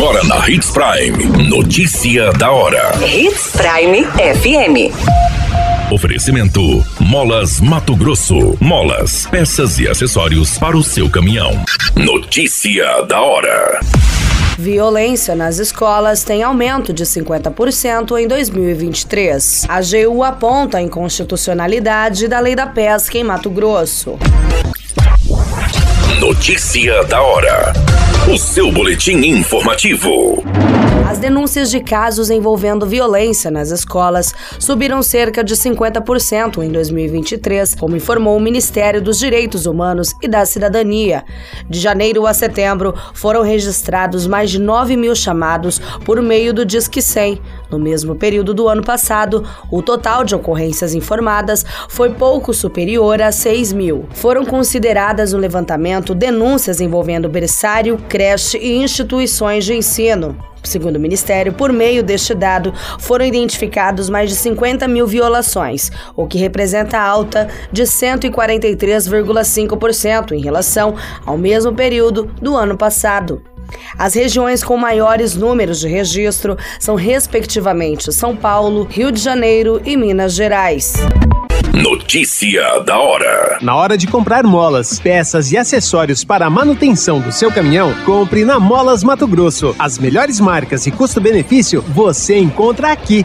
Agora na Hits Prime. Notícia da hora. Hits Prime FM. Oferecimento: Molas Mato Grosso. Molas, peças e acessórios para o seu caminhão. Notícia da hora. Violência nas escolas tem aumento de 50% em 2023. A AGU aponta a inconstitucionalidade da lei da pesca em Mato Grosso. Notícia da hora. O seu boletim informativo. As denúncias de casos envolvendo violência nas escolas subiram cerca de 50% em 2023, como informou o Ministério dos Direitos Humanos e da Cidadania. De janeiro a setembro, foram registrados mais de 9 mil chamados por meio do Disque 100. No mesmo período do ano passado, o total de ocorrências informadas foi pouco superior a 6 mil. Foram consideradas no levantamento denúncias envolvendo berçário, creche e instituições de ensino. Segundo o Ministério, por meio deste dado, foram identificados mais de 50 mil violações, o que representa alta de 143,5% em relação ao mesmo período do ano passado. As regiões com maiores números de registro são, respectivamente, São Paulo, Rio de Janeiro e Minas Gerais. Notícia da hora. Na hora de comprar molas, peças e acessórios para a manutenção do seu caminhão, compre na Molas Mato Grosso. As melhores marcas e custo-benefício você encontra aqui.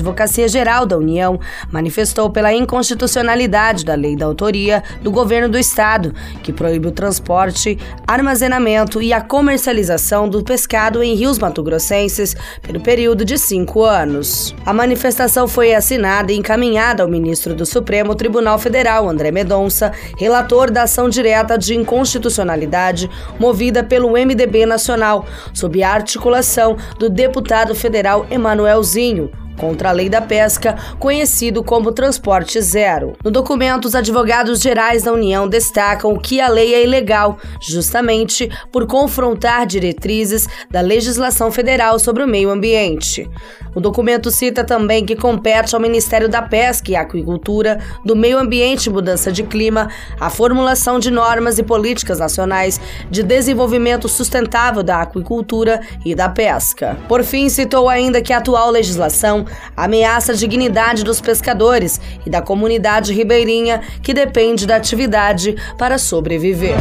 Advocacia Geral da União manifestou pela inconstitucionalidade da lei da autoria do governo do estado, que proíbe o transporte, armazenamento e a comercialização do pescado em rios matogrossenses pelo período de cinco anos. A manifestação foi assinada e encaminhada ao ministro do Supremo Tribunal Federal, André Medonça, relator da ação direta de inconstitucionalidade movida pelo MDB Nacional, sob a articulação do deputado federal Emanuelzinho, contra a lei da pesca, conhecido como Transporte Zero. No documento, os advogados gerais da União destacam que a lei é ilegal, justamente por confrontar diretrizes da legislação federal sobre o meio ambiente. O documento cita também que compete ao Ministério da Pesca e Aquicultura, do Meio Ambiente e Mudança de Clima, a formulação de normas e políticas nacionais de desenvolvimento sustentável da aquicultura e da pesca. Por fim, citou ainda que a atual legislação ameaça a dignidade dos pescadores e da comunidade ribeirinha que depende da atividade para sobreviver.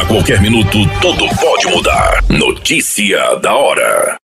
A qualquer minuto, tudo pode mudar. Notícia da hora.